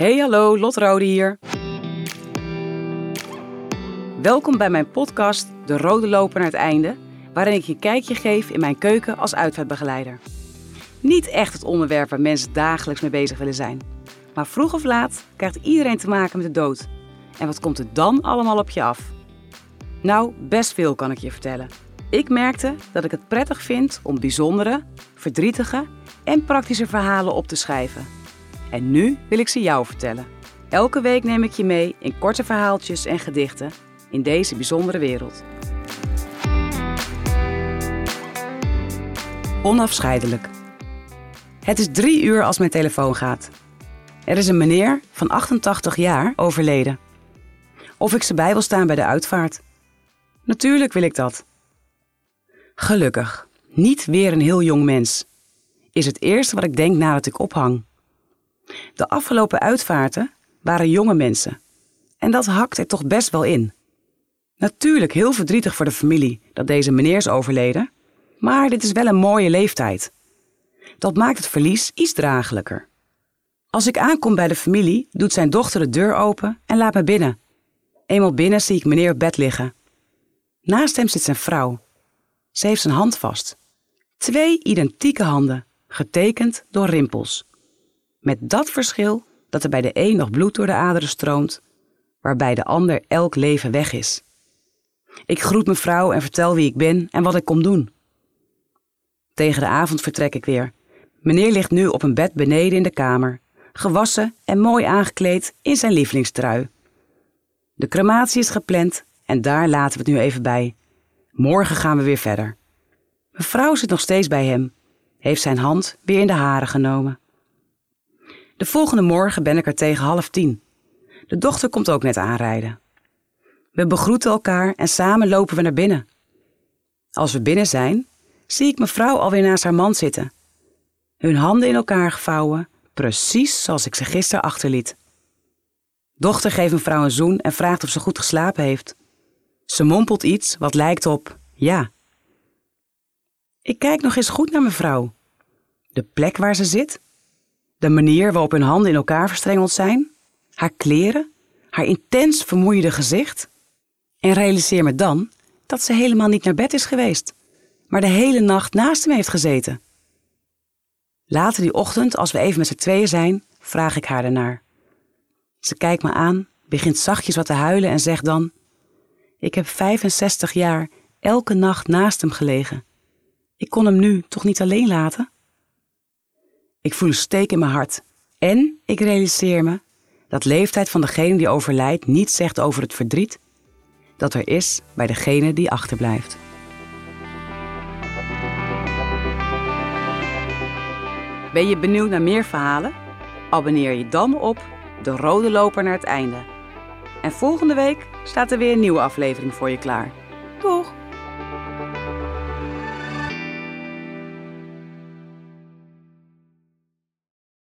Hey hallo, Lot Rode hier. Welkom bij mijn podcast De Rode Loper naar het einde, waarin ik je kijkje geef in mijn keuken als uitvaartbegeleider. Niet echt het onderwerp waar mensen dagelijks mee bezig willen zijn. Maar vroeg of laat krijgt iedereen te maken met de dood. En wat komt er dan allemaal op je af? Nou, best veel kan ik je vertellen. Ik merkte dat ik het prettig vind om bijzondere, verdrietige en praktische verhalen op te schrijven. En nu wil ik ze jou vertellen. Elke week neem ik je mee in korte verhaaltjes en gedichten in deze bijzondere wereld. Onafscheidelijk. Het is drie uur als mijn telefoon gaat. Er is een meneer van 88 jaar overleden. Of ik ze bij wil staan bij de uitvaart. Natuurlijk wil ik dat. Gelukkig, niet weer een heel jong mens. Is het eerste wat ik denk nadat ik ophang. De afgelopen uitvaarten waren jonge mensen. En dat hakt er toch best wel in. Natuurlijk heel verdrietig voor de familie dat deze meneer is overleden. Maar dit is wel een mooie leeftijd. Dat maakt het verlies iets draaglijker. Als ik aankom bij de familie, doet zijn dochter de deur open en laat me binnen. Eenmaal binnen zie ik meneer op bed liggen. Naast hem zit zijn vrouw. Ze heeft zijn hand vast. Twee identieke handen, getekend door rimpels. Met dat verschil dat er bij de een nog bloed door de aderen stroomt, waarbij de ander elk leven weg is. Ik groet mevrouw en vertel wie ik ben en wat ik kom doen. Tegen de avond vertrek ik weer. Meneer ligt nu op een bed beneden in de kamer, gewassen en mooi aangekleed in zijn lievelingstrui. De crematie is gepland en daar laten we het nu even bij. Morgen gaan we weer verder. Mevrouw zit nog steeds bij hem, heeft zijn hand weer in de haren genomen. De volgende morgen ben ik er tegen half tien. De dochter komt ook net aanrijden. We begroeten elkaar en samen lopen we naar binnen. Als we binnen zijn, zie ik mevrouw alweer naast haar man zitten. Hun handen in elkaar gevouwen, precies zoals ik ze gisteren achterliet. Dochter geeft mevrouw een zoen en vraagt of ze goed geslapen heeft. Ze mompelt iets wat lijkt op ja. Ik kijk nog eens goed naar mevrouw. De plek waar ze zit, de manier waarop hun handen in elkaar verstrengeld zijn, haar kleren, haar intens vermoeide gezicht. En realiseer me dan dat ze helemaal niet naar bed is geweest, maar de hele nacht naast hem heeft gezeten. Later die ochtend, als we even met z'n tweeën zijn, vraag ik haar ernaar. Ze kijkt me aan, begint zachtjes wat te huilen en zegt dan: Ik heb 65 jaar elke nacht naast hem gelegen. Ik kon hem nu toch niet alleen laten? Ik voel een steek in mijn hart en ik realiseer me dat leeftijd van degene die overlijdt niet zegt over het verdriet dat er is bij degene die achterblijft. Ben je benieuwd naar meer verhalen? Abonneer je dan op De Rode Loper naar het einde. En volgende week staat er weer een nieuwe aflevering voor je klaar. Doeg!